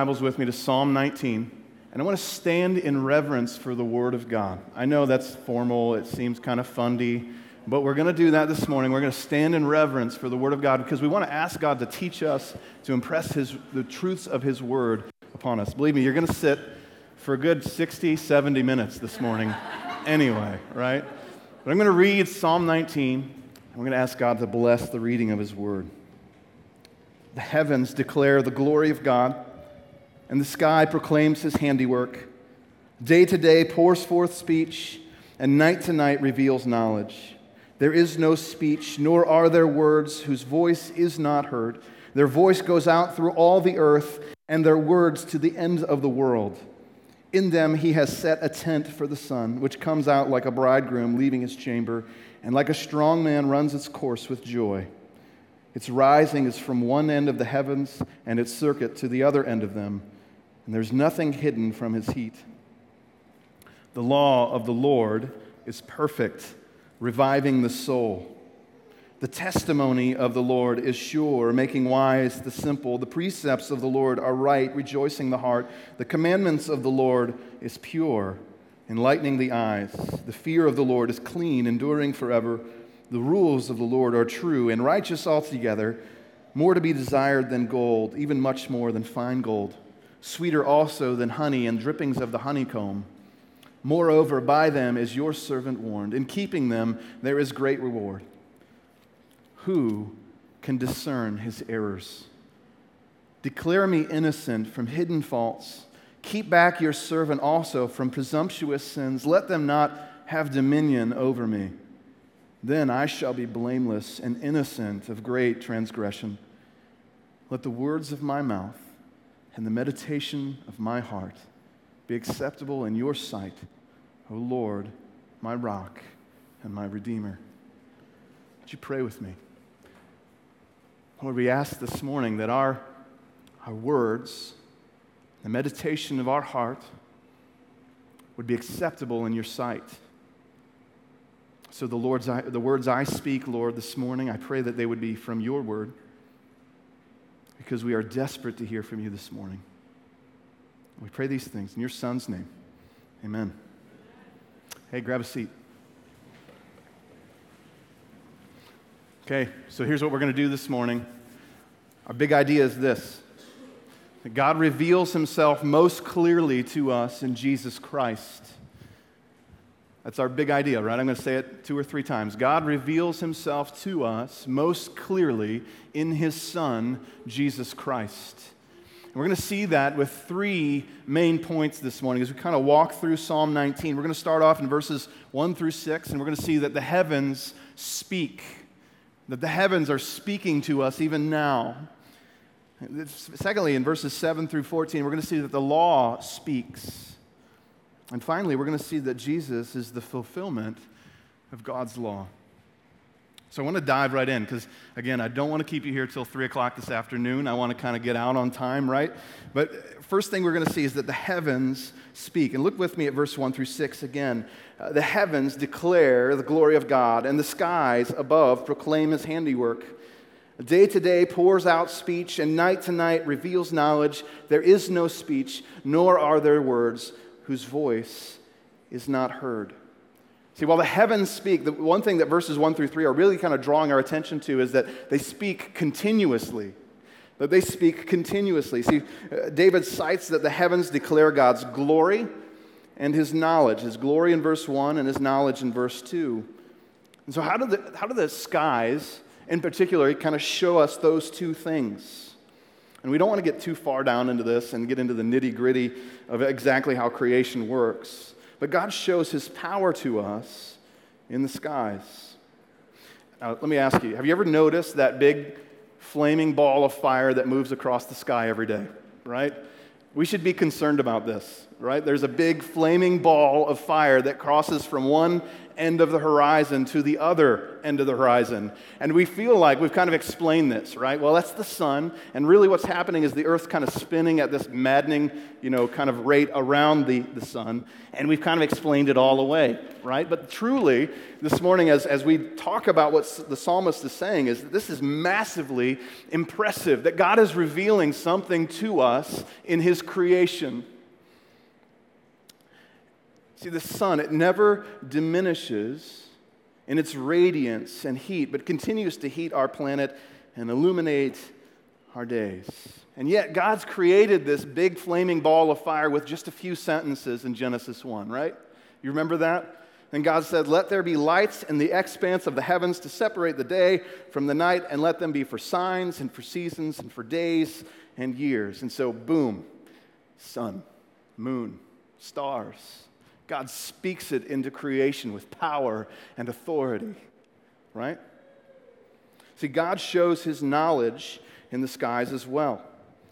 Bibles with me to Psalm 19, and I want to stand in reverence for the Word of God. I know that's formal, it seems kind of fundy, but we're going to do that this morning. We're going to stand in reverence for the Word of God because we want to ask God to teach us to impress his, the truths of His Word upon us. Believe me, you're going to sit for a good 60, 70 minutes this morning anyway, right? But I'm going to read Psalm 19, and we're going to ask God to bless the reading of His Word. The heavens declare the glory of God and the sky proclaims his handiwork. Day to day pours forth speech, and night to night reveals knowledge. There is no speech, nor are there words whose voice is not heard. Their voice goes out through all the earth, and their words to the end of the world. In them he has set a tent for the sun, which comes out like a bridegroom leaving his chamber, and like a strong man runs its course with joy. Its rising is from one end of the heavens, and its circuit to the other end of them and there's nothing hidden from his heat. The law of the Lord is perfect, reviving the soul. The testimony of the Lord is sure, making wise the simple. The precepts of the Lord are right, rejoicing the heart. The commandments of the Lord is pure, enlightening the eyes. The fear of the Lord is clean, enduring forever. The rules of the Lord are true and righteous altogether, more to be desired than gold, even much more than fine gold sweeter also than honey and drippings of the honeycomb. Moreover, by them is your servant warned. In keeping them, there is great reward. Who can discern his errors? Declare me innocent from hidden faults. Keep back your servant also from presumptuous sins. Let them not have dominion over me. Then I shall be blameless and innocent of great transgression. Let the words of my mouth and the meditation of my heart be acceptable in your sight, O Lord, my rock and my redeemer. Would you pray with me? Lord, we ask this morning that our, our words, the meditation of our heart, would be acceptable in your sight. So, the, Lord's, the words I speak, Lord, this morning, I pray that they would be from your word because we are desperate to hear from you this morning. We pray these things in your Son's name. Amen. Hey, grab a seat. Okay, so here's what we're going to do this morning. Our big idea is this that God reveals himself most clearly to us in Jesus Christ. That's our big idea, right? I'm going to say it two or three times. God reveals himself to us most clearly in his Son, Jesus Christ. And we're going to see that with three main points this morning as we kind of walk through Psalm 19. We're going to start off in verses 1 through 6, and we're going to see that the heavens speak, that the heavens are speaking to us even now. Secondly, in verses 7 through 14, we're going to see that the law speaks. And finally, we're going to see that Jesus is the fulfillment of God's law. So I want to dive right in because, again, I don't want to keep you here till 3 o'clock this afternoon. I want to kind of get out on time, right? But first thing we're going to see is that the heavens speak. And look with me at verse 1 through 6 again. Uh, the heavens declare the glory of God, and the skies above proclaim his handiwork. Day to day pours out speech, and night to night reveals knowledge. There is no speech, nor are there words whose voice is not heard. See, while the heavens speak, the one thing that verses 1 through 3 are really kind of drawing our attention to is that they speak continuously. That they speak continuously. See, uh, David cites that the heavens declare God's glory and his knowledge, his glory in verse 1 and his knowledge in verse 2. And so, how do the, how do the skies, in particular, kind of show us those two things? And we don't want to get too far down into this and get into the nitty gritty of exactly how creation works. But God shows his power to us in the skies. Now, let me ask you have you ever noticed that big flaming ball of fire that moves across the sky every day, right? We should be concerned about this, right? There's a big flaming ball of fire that crosses from one end of the horizon to the other end of the horizon. And we feel like we've kind of explained this, right? Well, that's the sun, and really what's happening is the earth's kind of spinning at this maddening, you know, kind of rate around the, the sun, and we've kind of explained it all away, right? But truly, this morning, as, as we talk about what the psalmist is saying, is that this is massively impressive, that God is revealing something to us in his creation. See, the sun, it never diminishes in its radiance and heat, but continues to heat our planet and illuminate our days. And yet, God's created this big flaming ball of fire with just a few sentences in Genesis 1, right? You remember that? And God said, Let there be lights in the expanse of the heavens to separate the day from the night, and let them be for signs and for seasons and for days and years. And so, boom, sun, moon, stars God speaks it into creation with power and authority, right? See, God shows his knowledge in the skies as well.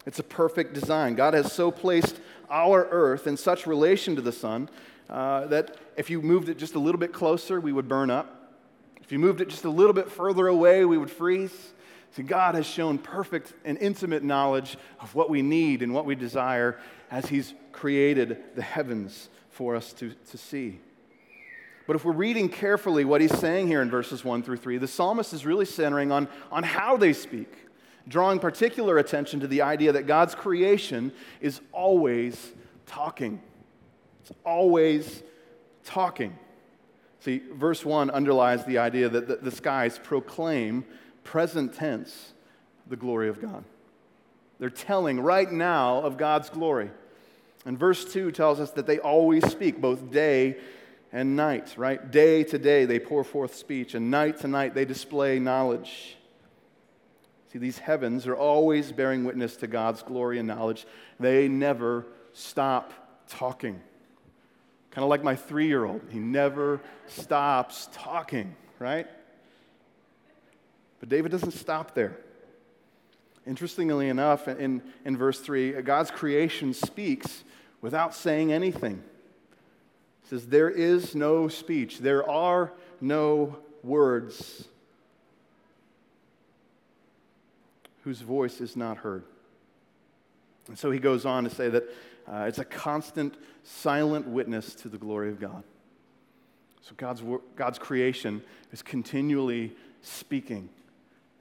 It's a perfect design. God has so placed our earth in such relation to the sun uh, that if you moved it just a little bit closer, we would burn up. If you moved it just a little bit further away, we would freeze. See, God has shown perfect and intimate knowledge of what we need and what we desire as He's created the heavens for us to, to see. But if we're reading carefully what he's saying here in verses 1 through 3, the psalmist is really centering on, on how they speak, drawing particular attention to the idea that God's creation is always talking. It's always talking. See, verse 1 underlies the idea that the, the skies proclaim, present tense, the glory of God. They're telling right now of God's glory. And verse 2 tells us that they always speak, both day and night, right? Day to day they pour forth speech, and night to night they display knowledge. See, these heavens are always bearing witness to God's glory and knowledge. They never stop talking. Kind of like my three year old, he never stops talking, right? But David doesn't stop there. Interestingly enough, in, in verse 3, God's creation speaks without saying anything. He says, There is no speech, there are no words whose voice is not heard. And so he goes on to say that uh, it's a constant, silent witness to the glory of God. So God's, God's creation is continually speaking.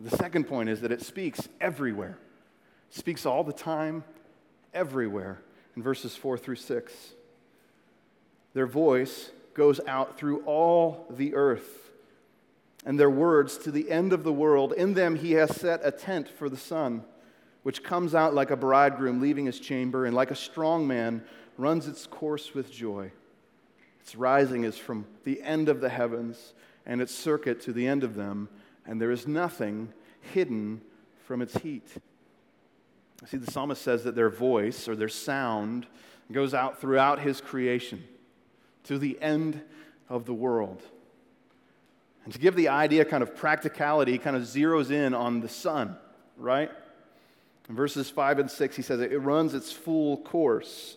The second point is that it speaks everywhere. It speaks all the time, everywhere, in verses 4 through 6. Their voice goes out through all the earth, and their words to the end of the world. In them he has set a tent for the sun, which comes out like a bridegroom leaving his chamber, and like a strong man runs its course with joy. Its rising is from the end of the heavens, and its circuit to the end of them and there is nothing hidden from its heat. See, the psalmist says that their voice or their sound goes out throughout his creation to the end of the world. And to give the idea kind of practicality, kind of zeroes in on the sun, right? In verses 5 and 6, he says it runs its full course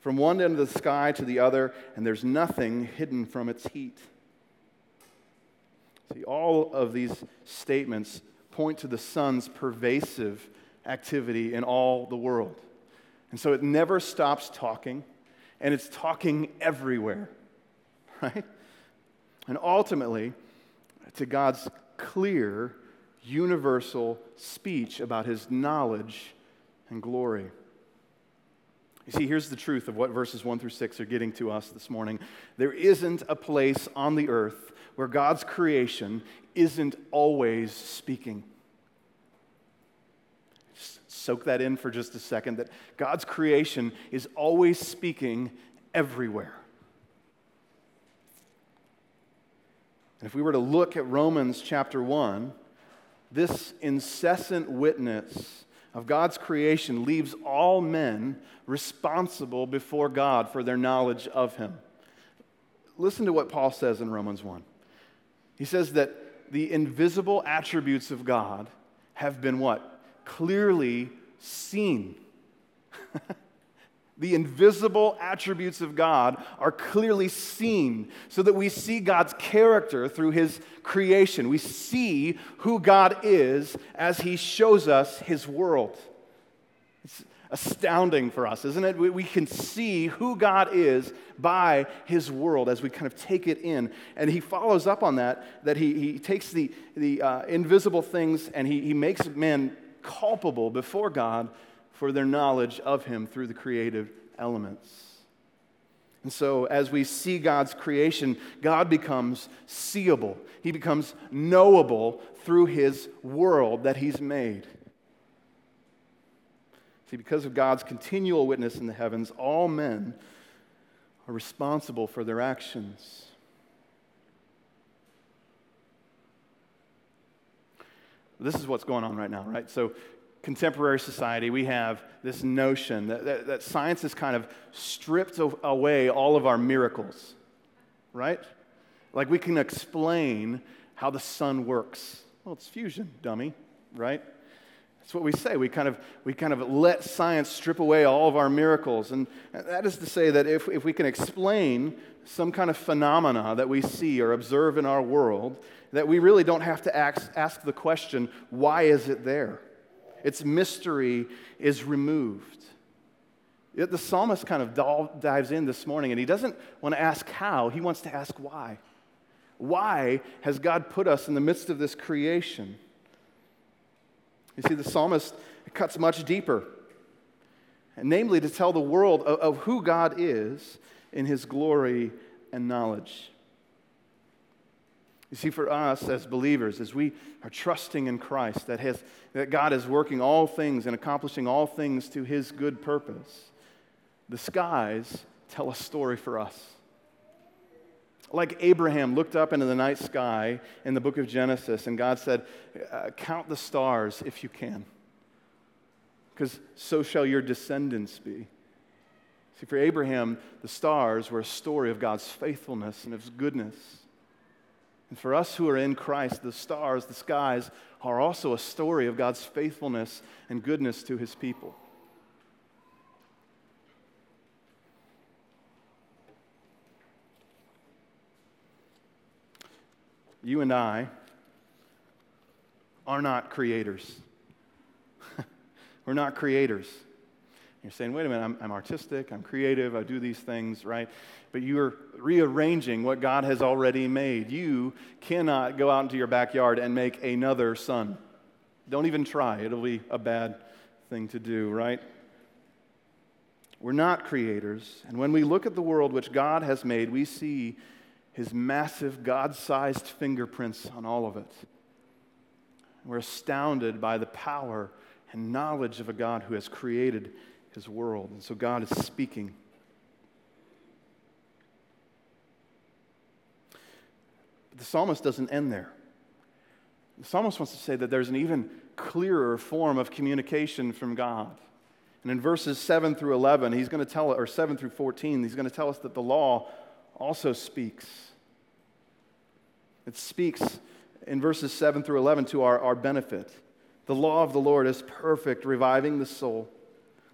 from one end of the sky to the other, and there's nothing hidden from its heat. See, all of these statements point to the sun's pervasive activity in all the world. And so it never stops talking, and it's talking everywhere, right? And ultimately, to God's clear, universal speech about his knowledge and glory. You see, here's the truth of what verses 1 through 6 are getting to us this morning. There isn't a place on the earth where God's creation isn't always speaking. Just soak that in for just a second that God's creation is always speaking everywhere. And if we were to look at Romans chapter 1, this incessant witness of God's creation leaves all men responsible before God for their knowledge of Him. Listen to what Paul says in Romans 1. He says that the invisible attributes of God have been what? Clearly seen. The invisible attributes of God are clearly seen so that we see God's character through His creation. We see who God is as He shows us His world. It's astounding for us, isn't it? We, can see who God is by His world as we kind of take it in. And He follows up on that, that He, he takes the, the uh, invisible things and he, he makes man culpable before God for their knowledge of Him through the creative elements. And so, as we see God's creation, God becomes seeable. He becomes knowable through His world that He's made. See, because of God's continual witness in the heavens, all men are responsible for their actions. This is what's going on right now, right? So, contemporary society, we have this notion that, that, that science has kind of stripped away all of our miracles, right? Like we can explain how the sun works. Well, it's fusion, dummy, right? That's what we say. We kind of, we kind of let science strip away all of our miracles. And that is to say that if, if we can explain some kind of phenomena that we see or observe in our world, that we really don't have to ask, ask the question, why is it there? its mystery is removed. The psalmist kind of dives in this morning and he doesn't want to ask how, he wants to ask why. Why has God put us in the midst of this creation? You see, the psalmist cuts much deeper, and namely to tell the world of, of who God is in his glory and knowledge. You see, for us as believers, as we are trusting in Christ, that, has, that God is working all things and accomplishing all things to his good purpose, the skies tell a story for us. Like Abraham looked up into the night sky in the book of Genesis, and God said, uh, Count the stars if you can, because so shall your descendants be. See, for Abraham, the stars were a story of God's faithfulness and his goodness. And for us who are in Christ, the stars, the skies, are also a story of God's faithfulness and goodness to his people. You and I are not creators. We're not creators. You're saying, wait a minute, I'm, I'm, artistic, I'm creative, I do these things, right? But you're rearranging what God has already made. You cannot go out into your backyard and make another sun. Don't even try, it'll be a bad thing to do, right? We're not creators. And when we look at the world which God has made, we see his massive, God sized fingerprints on all of it. We're astounded by the power and knowledge of a God who has created his world. And so God is speaking. But the psalmist doesn't end there. The psalmist wants to say that there's an even clearer form of communication from God. And in verses 7 through 11, he's going to tell, or 7 through 14, he's going to tell us that the law also speaks. It speaks in verses 7 through 11 to our, our benefit. The law of the Lord is perfect, reviving the soul.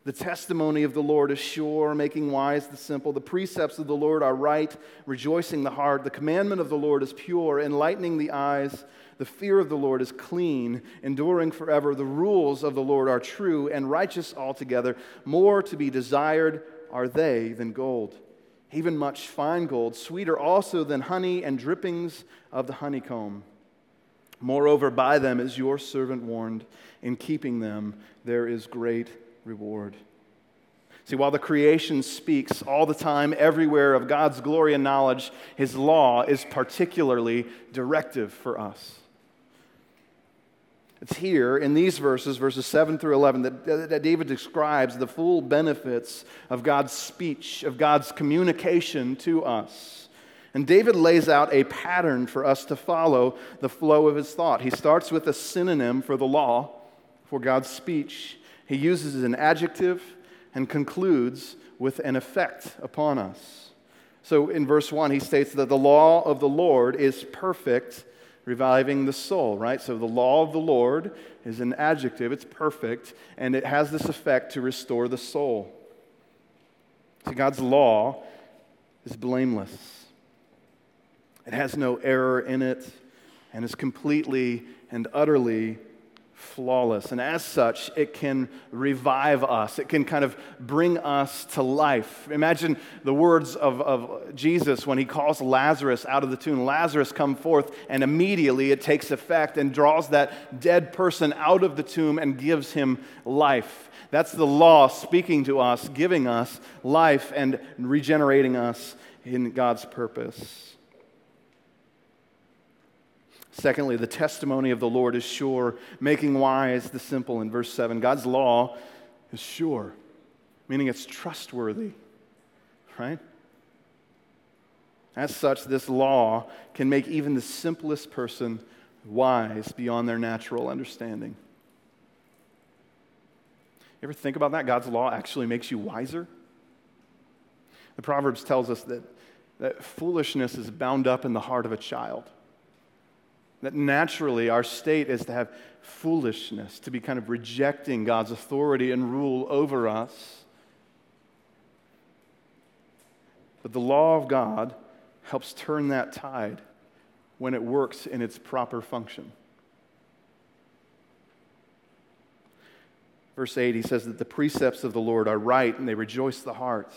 The testimony of the Lord is sure, making wise the simple. The precepts of the Lord are right, rejoicing the heart. The commandment of the Lord is pure, enlightening the eyes. The fear of the Lord is clean, enduring forever. The rules of the Lord are true and righteous altogether. More to be desired are they than gold, even much fine gold, sweeter also than honey and drippings of the honeycomb. Moreover, by them is your servant warned. In keeping them, there is great reward. See, while the creation speaks all the time, everywhere of God's glory and knowledge, His law is particularly directive for us. It's here in these verses, verses 7 through 11, that, that David describes the full benefits of God's speech, of God's communication to us. And David lays out a pattern for us to follow the flow of his thought. He starts with a synonym for the law, for God's speech. He uses an adjective and concludes with an effect upon us. So in verse 1, he states that the law of the Lord is perfect, reviving the soul, right? So the law of the Lord is an adjective, it's perfect, and it has this effect to restore the soul. See, God's law is blameless, it has no error in it, and is completely and utterly flawless. And as such, it can revive us. It can kind of bring us to life. Imagine the words of, of Jesus when he calls Lazarus out of the tomb Lazarus, come forth. And immediately it takes effect and draws that dead person out of the tomb and gives him life. That's the law speaking to us, giving us life and regenerating us in God's purpose. Secondly, the testimony of the Lord is sure, making wise the simple in verse 7. God's law is sure, meaning it's trustworthy, right? As such, this law can make even the simplest person wise beyond their natural understanding. You ever think about that? God's law actually makes you wiser? The Proverbs tells us that, that foolishness is bound up in the heart of a child. That naturally our state is to have foolishness, to be kind of rejecting God's authority and rule over us. But the law of God helps turn that tide when it works in its proper function. Verse 8, he says that the precepts of the Lord are right and they rejoice the heart.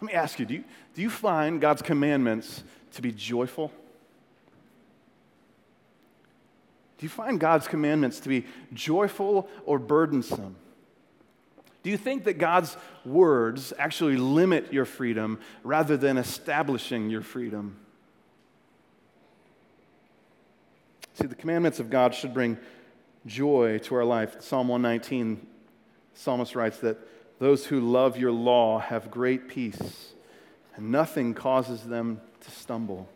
Let me ask you do, you do you find God's commandments to be joyful? Do you find God's commandments to be joyful or burdensome? Do you think that God's words actually limit your freedom rather than establishing your freedom? See, the commandments of God should bring joy to our life. Psalm 119, psalmist writes that those who love your law have great peace, and nothing causes them to stumble.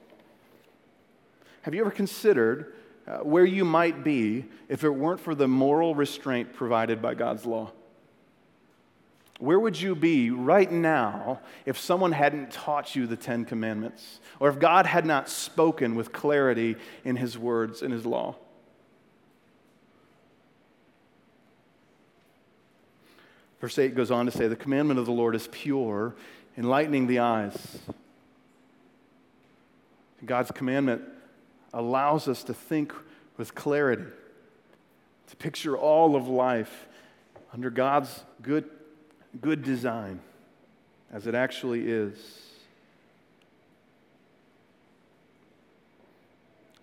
Have you ever considered uh, where you might be if it weren't for the moral restraint provided by God's law? Where would you be right now if someone hadn't taught you the Ten Commandments? Or if God had not spoken with clarity in His words in His law? Verse 8 goes on to say, The commandment of the Lord is pure, enlightening the eyes. God's commandment allows us to think with clarity, to picture all of life under God's good, good design as it actually is.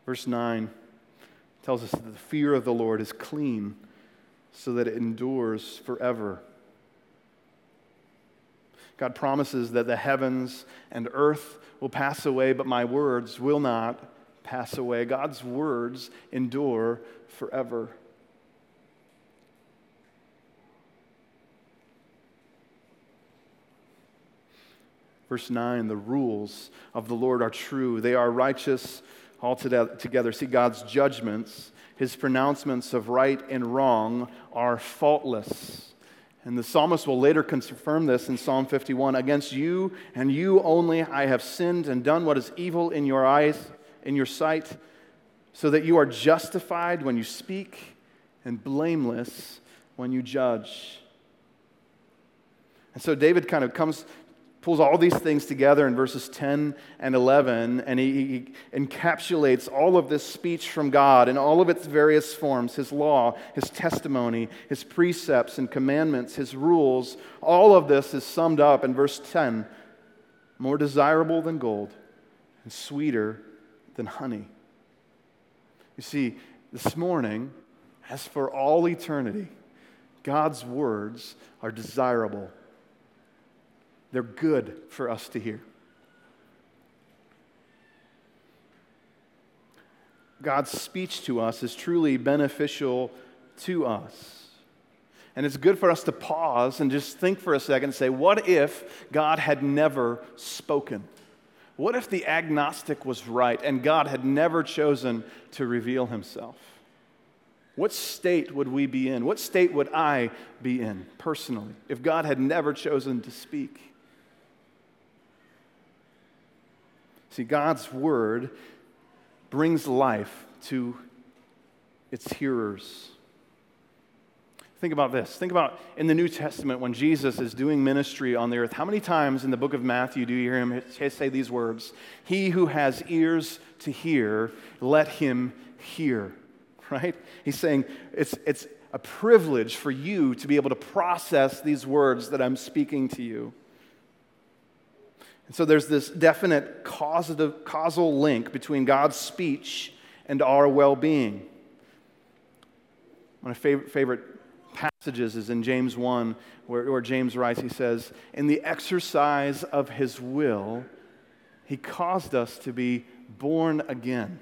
Verse 9 tells us that the fear of the Lord is clean so that it endures forever. God promises that the heavens and earth will pass away, but my words will not pass away. God's words endure forever. Verse 9 the rules of the Lord are true, they are righteous altogether. See, God's judgments, his pronouncements of right and wrong are faultless. And the psalmist will later confirm this in Psalm 51 Against you and you only I have sinned and done what is evil in your eyes in your sight, so that you are justified when you speak and blameless when you judge. And so David kind of comes, pulls all these things together in verses 10 and 11, and he, he, encapsulates all of this speech from God in all of its various forms his law, his testimony, his precepts and commandments, his rules. All of this is summed up in verse 10 more desirable than gold and sweeter than honey. You see, this morning, as for all eternity, God's words are desirable. They're good for us to hear. God's speech to us is truly beneficial to us. And it's good for us to pause and just think for a second and say, what if God had never spoken? What if the agnostic was right and God had never chosen to reveal himself? What state would we be in? What state would I be in personally if God had never chosen to speak? See, God's word brings life to its hearers. Think about this. Think about in the New Testament when Jesus is doing ministry on the earth. How many times in the book of Matthew do you hear him say these words? He who has ears to hear, let him hear. Right? He's saying it's, it's a privilege for you to be able to process these words that I'm speaking to you. And so there's this definite causative, causal link between God's speech and our well being. One of my favorite passages is in James 1, where, where James writes, he says, In the exercise of his will, he caused us to be born again.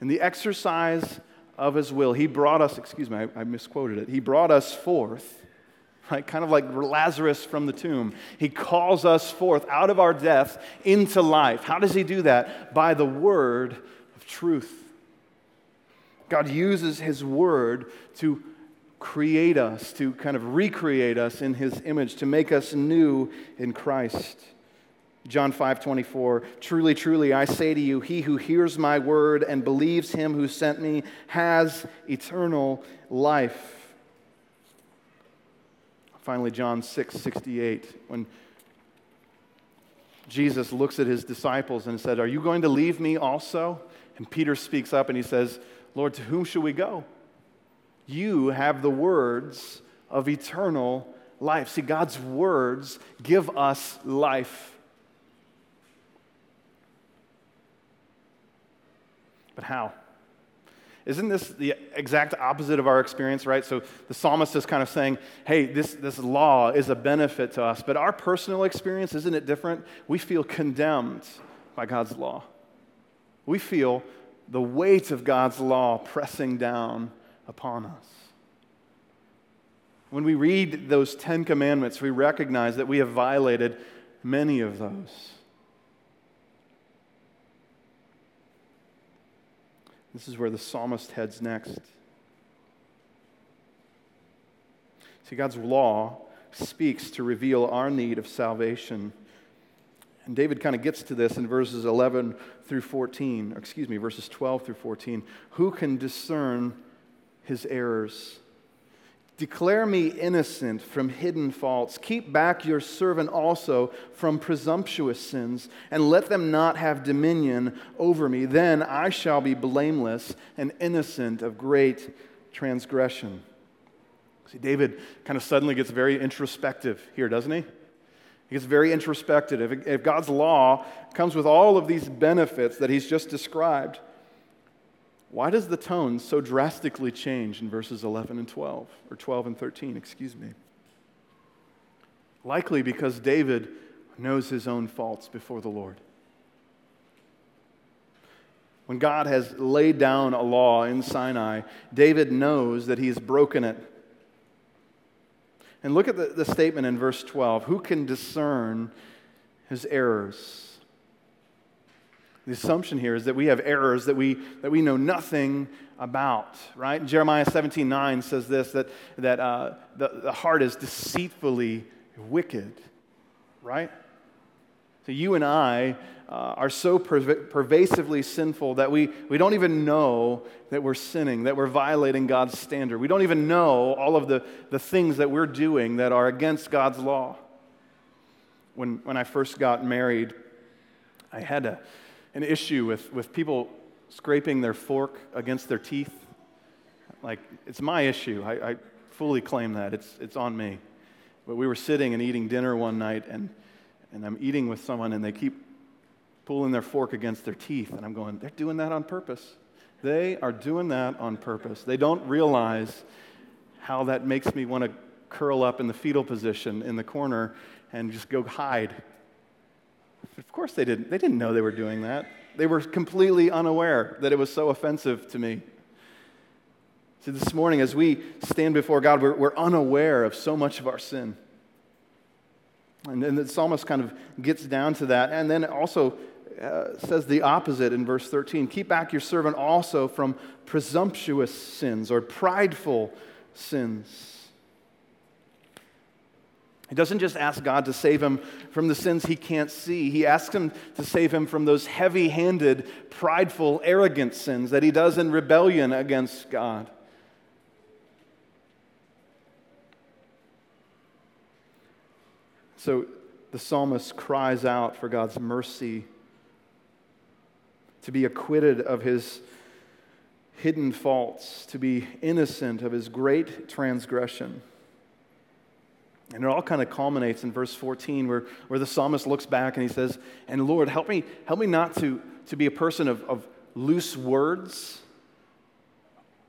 In the exercise of his will, he brought us, excuse me, I, I misquoted it. He brought us forth, right? Kind of like Lazarus from the tomb. He calls us forth out of our death into life. How does he do that? By the word of truth. God uses His Word to create us, to kind of recreate us in His image, to make us new in Christ. John 5 24, truly, truly, I say to you, he who hears my word and believes him who sent me has eternal life. Finally, John 6 68, when Jesus looks at his disciples and said, Are you going to leave me also? And Peter speaks up and he says, Lord, to whom shall we go? You have the words of eternal life. See, God's words give us life. But how? Isn't this the exact opposite of our experience, right? So the psalmist is kind of saying, hey, this, this law is a benefit to us. But our personal experience, isn't it different? We feel condemned by God's law. We feel the weight of God's law pressing down upon us. When we read those Ten Commandments, we recognize that we have violated many of those. This is where the psalmist heads next. See, God's law speaks to reveal our need of salvation. And David kind of gets to this in verses 11 through 14, excuse me, verses 12 through 14. Who can discern his errors? Declare me innocent from hidden faults. Keep back your servant also from presumptuous sins, and let them not have dominion over me. Then I shall be blameless and innocent of great transgression. See, David kind of suddenly gets very introspective here, doesn't he? He gets very introspective. If, God's law comes with all of these benefits that he's just described, why does the tone so drastically change in verses 11 and 12, or 12 and 13, excuse me? Likely because David knows his own faults before the Lord. When God has laid down a law in Sinai, David knows that he's broken it and look at the, the statement in verse 12 who can discern his errors? The assumption here is that we have errors that we, that we know nothing about, right? Jeremiah 17 9 says this that, that uh, the, the heart is deceitfully wicked, right? So you and I uh, are so perv- pervasively sinful that we, we don't even know that we're sinning, that we're violating God's standard. We don't even know all of the, the things that we're doing that are against God's law. When, when I first got married, I had a, an issue with, with people scraping their fork against their teeth. Like, it's my issue. I, I fully claim that. It's, it's on me. But we were sitting and eating dinner one night, and, and I'm eating with someone, and they keep pulling their fork against their teeth. And I'm going, they're doing that on purpose. They are doing that on purpose. They don't realize how that makes me want to curl up in the fetal position in the corner and just go hide. But Of course they didn't. They didn't know they were doing that. They were completely unaware that it was so offensive to me. See, this morning, as we stand before God, we're, we're unaware of so much of our sin. And then the psalmist kind of gets down to that. And then also uh, says the opposite in verse 13 Keep back your servant also from presumptuous sins or prideful sins. He doesn't just ask God to save him from the sins he can't see. He asks him to save him from those heavy handed, prideful, arrogant sins that he does in rebellion against God. So the psalmist cries out for God's mercy to be acquitted of his hidden faults, to be innocent of his great transgression. And it all kind of culminates in verse 14 where, where the psalmist looks back and he says, And Lord, help me, help me not to, to be a person of, of loose words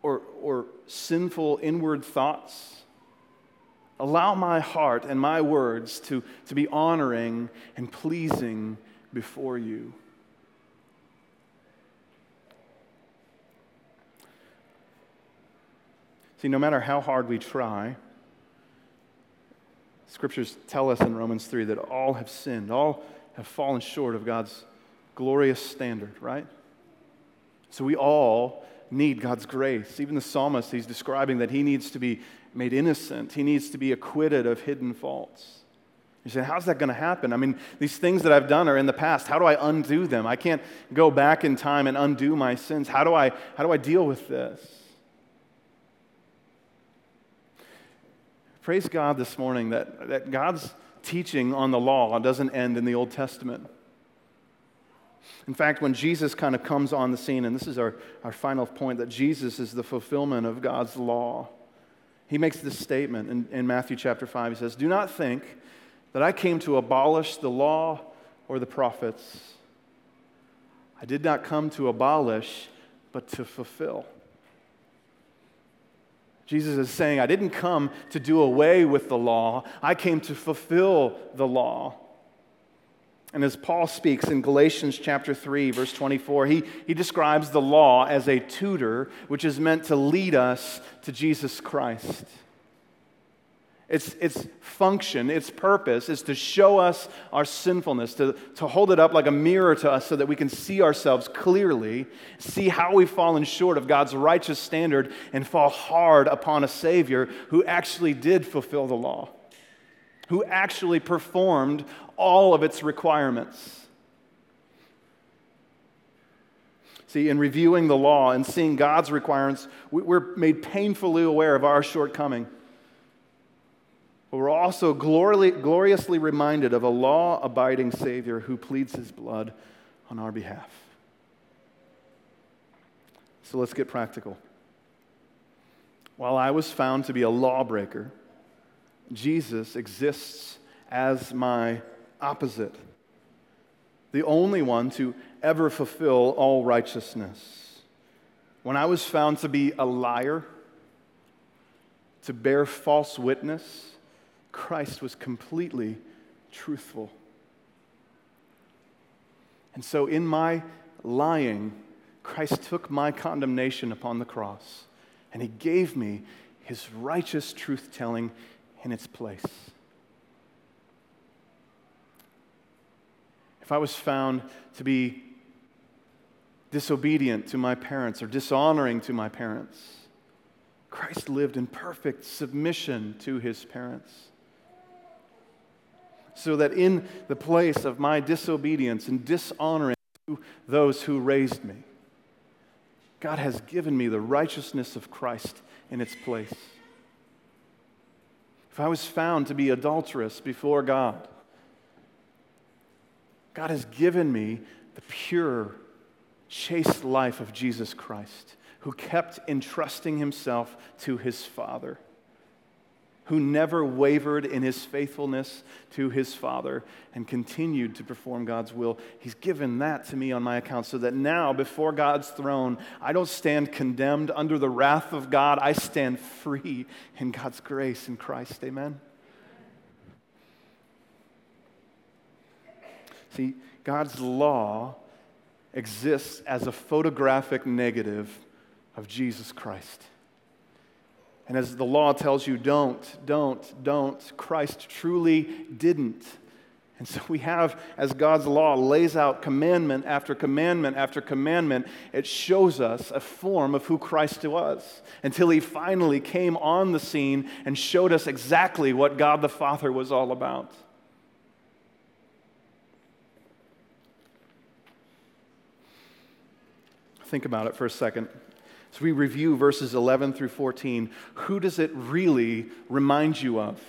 or, or sinful inward thoughts. Allow my heart and my words to, to be honoring and pleasing before you. See, no matter how hard we try, scriptures tell us in Romans 3 that all have sinned, all have fallen short of God's glorious standard, right? So we all need God's grace. Even the psalmist, he's describing that he needs to be made innocent, he needs to be acquitted of hidden faults. You say, how's that going to happen? I mean, these things that I've done are in the past. How do I undo them? I can't go back in time and undo my sins. How do I, how do I deal with this? Praise God this morning that, that God's teaching on the law doesn't end in the Old Testament. In fact, when Jesus kind of comes on the scene, and this is our, our final point that Jesus is the fulfillment of God's law, he makes this statement in, in Matthew chapter 5. He says, Do not think that I came to abolish the law or the prophets. I did not come to abolish, but to fulfill. Jesus is saying, I didn't come to do away with the law, I came to fulfill the law. And as Paul speaks in Galatians chapter 3, verse 24, he, he describes the law as a tutor which is meant to lead us to Jesus Christ. Its, its function, its purpose is to show us our sinfulness, to, to hold it up like a mirror to us so that we can see ourselves clearly, see how we've fallen short of God's righteous standard, and fall hard upon a Savior who actually did fulfill the law, who actually performed all of its requirements. See, in reviewing the law and seeing God's requirements, we're made painfully aware of our shortcoming. But we're also gloriously reminded of a law abiding Savior who pleads his blood on our behalf. So let's get practical. While I was found to be a lawbreaker, Jesus exists as my opposite, the only one to ever fulfill all righteousness. When I was found to be a liar, to bear false witness, Christ was completely truthful. And so, in my lying, Christ took my condemnation upon the cross and he gave me his righteous truth telling in its place. If I was found to be disobedient to my parents or dishonoring to my parents, Christ lived in perfect submission to his parents so that in the place of my disobedience and dishonoring to those who raised me, God has given me the righteousness of Christ in its place. If I was found to be adulterous before God, God has given me the pure, chaste life of Jesus Christ, who kept entrusting himself to his Father who never wavered in his faithfulness to his Father and continued to perform God's will. He's given that to me on my account so that now, before God's throne, I don't stand condemned under the wrath of God. I stand free in God's grace in Christ. Amen. See, God's law exists as a photographic negative of Jesus Christ. And as the law tells you, don't, don't, don't, Christ truly didn't. And so we have, as God's law lays out commandment after commandment after commandment, it shows us a form of who Christ was until he finally came on the scene and showed us exactly what God the Father was all about. Think about it for a second. As we review verses 11 through 14, who does it really remind you of?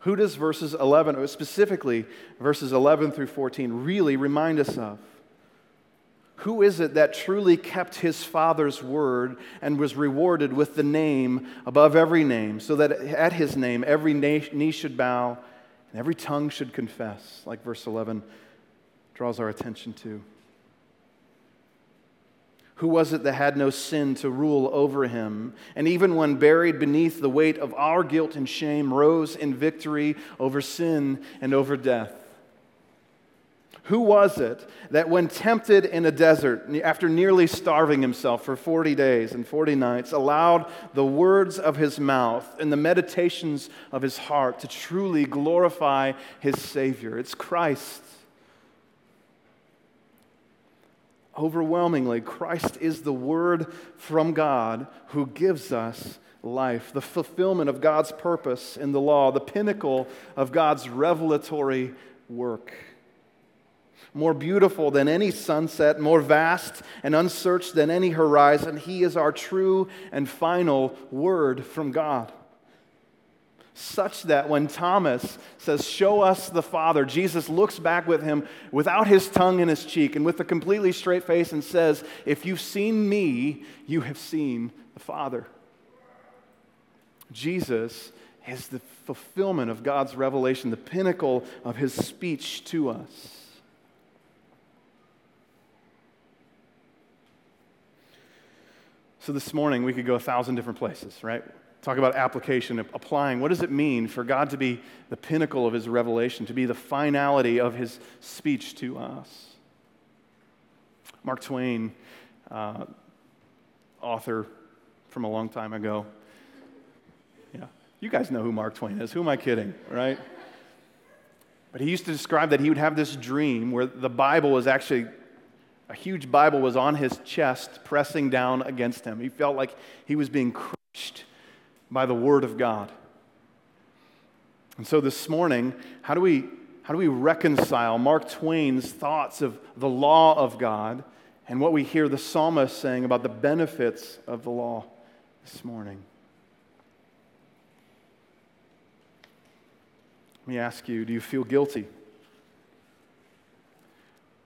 Who does verses 11, specifically verses 11 through 14, really remind us of? Who is it that truly kept his Father's word and was rewarded with the name above every name, so that at his name every knee should bow and every tongue should confess, like verse 11 draws our attention to? Who was it that had no sin to rule over him? And even when buried beneath the weight of our guilt and shame, rose in victory over sin and over death. Who was it that, when tempted in a desert, after nearly starving himself for 40 days and 40 nights, allowed the words of his mouth and the meditations of his heart to truly glorify his Savior? It's Christ. Overwhelmingly, Christ is the Word from God who gives us life, the fulfillment of God's purpose in the law, the pinnacle of God's revelatory work. More beautiful than any sunset, more vast and unsearched than any horizon, He is our true and final Word from God such that when Thomas says, Show us the Father, Jesus looks back with him without his tongue in his cheek and with a completely straight face and says, If you've seen me, you have seen the Father. Jesus is the fulfillment of God's revelation, the pinnacle of his speech to us. So this morning, we could go a thousand different places, right? Talk about application, applying. What does it mean for God to be the pinnacle of his revelation, to be the finality of his speech to us? Mark Twain, uh, author from a long time ago. Yeah, you guys know who Mark Twain is. Who am I kidding, right? But he used to describe that he would have this dream where the Bible was actually, a huge Bible was on his chest, pressing down against him. He felt like he was being crushed by the Word of God. And so this morning, how do we, how do we reconcile Mark Twain's thoughts of the law of God and what we hear the psalmist saying about the benefits of the law this morning? Let me ask you do you feel guilty?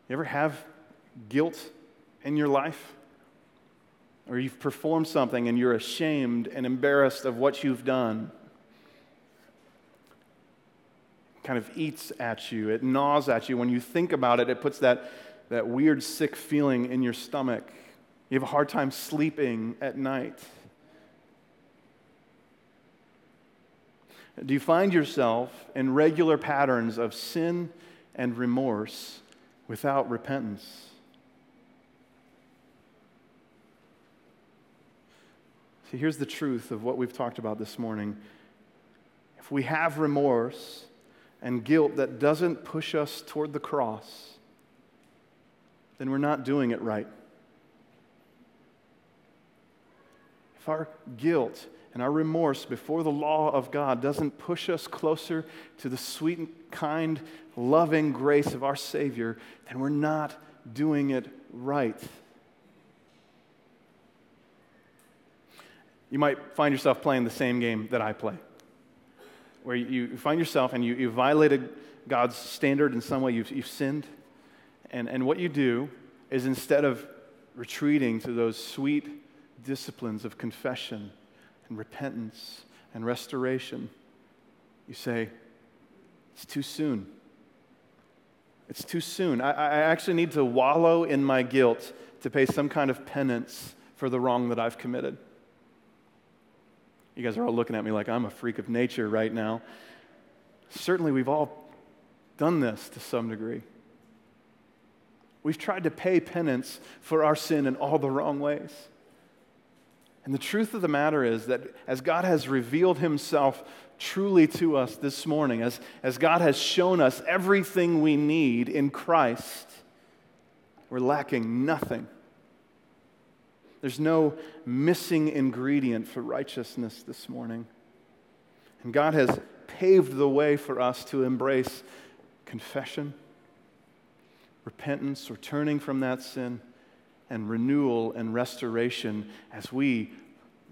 You ever have guilt in your life? Or you've performed something and you're ashamed and embarrassed of what you've done. Kind of eats at you, it gnaws at you. When you think about it, it puts that, that weird, sick feeling in your stomach. You have a hard time sleeping at night. Do you find yourself in regular patterns of sin and remorse without repentance? See, here's the truth of what we've talked about this morning. If we have remorse and guilt that doesn't push us toward the cross, then we're not doing it right. If our guilt and our remorse before the law of God doesn't push us closer to the sweet, kind, loving grace of our Savior, then we're not doing it right. You might find yourself playing the same game that I play, where you find yourself and you, you violated God's standard in some way, you've, you've sinned. And, and what you do is instead of retreating to those sweet disciplines of confession and repentance and restoration, you say, It's too soon. It's too soon. I, I actually need to wallow in my guilt to pay some kind of penance for the wrong that I've committed. You guys are all looking at me like I'm a freak of nature right now. Certainly, we've all done this to some degree. We've tried to pay penance for our sin in all the wrong ways. And the truth of the matter is that as God has revealed himself truly to us this morning, as, as God has shown us everything we need in Christ, we're lacking nothing. There's no missing ingredient for righteousness this morning. And God has paved the way for us to embrace confession, repentance, or turning from that sin, and renewal and restoration as we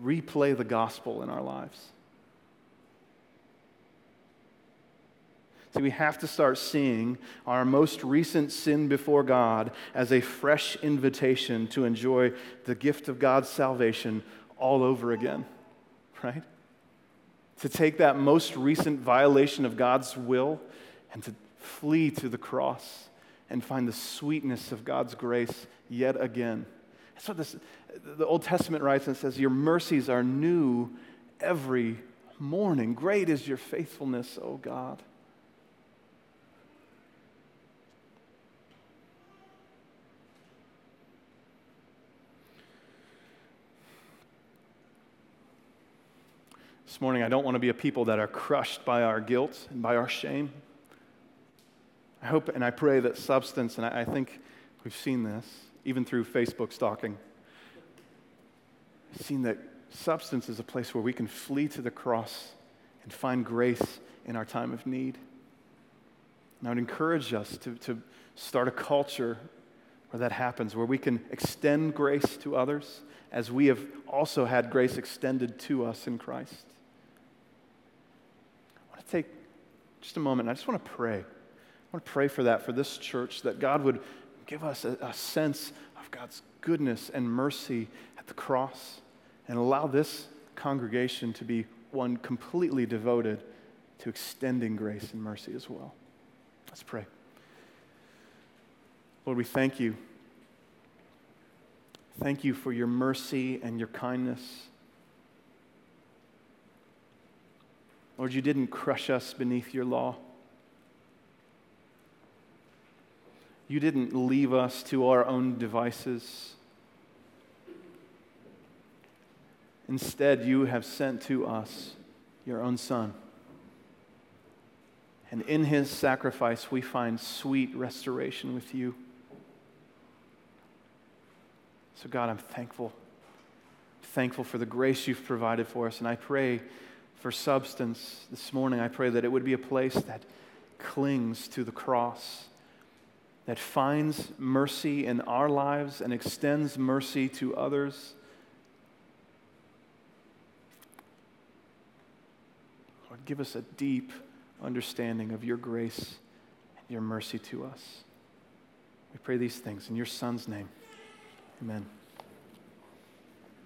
replay the gospel in our lives. See, we have to start seeing our most recent sin before God as a fresh invitation to enjoy the gift of God's salvation all over again, right? To take that most recent violation of God's will and to flee to the cross and find the sweetness of God's grace yet again. That's what this, the Old Testament writes and says, Your mercies are new every morning. Great is your faithfulness, O God. This morning, I don't want to be a people that are crushed by our guilt and by our shame. I hope and I pray that substance, and I, think we've seen this even through Facebook stalking, seen that substance is a place where we can flee to the cross and find grace in our time of need. And I would encourage us to, to start a culture where that happens, where we can extend grace to others as we have also had grace extended to us in Christ take just a moment. I just want to pray. I want to pray for that, for this church, that God would give us a, a sense of God's goodness and mercy at the cross and allow this congregation to be one completely devoted to extending grace and mercy as well. Let's pray. Lord, we thank you. Thank you for your mercy and your kindness. Lord, you didn't crush us beneath your law. You didn't leave us to our own devices. Instead, you have sent to us your own Son. And in his sacrifice, we find sweet restoration with you. So, God, I'm thankful. Thankful for the grace you've provided for us. And I pray for substance this morning, I pray that it would be a place that clings to the cross, that finds mercy in our lives and extends mercy to others. Lord, give us a deep understanding of your grace and your mercy to us. We pray these things in your Son's name. Amen.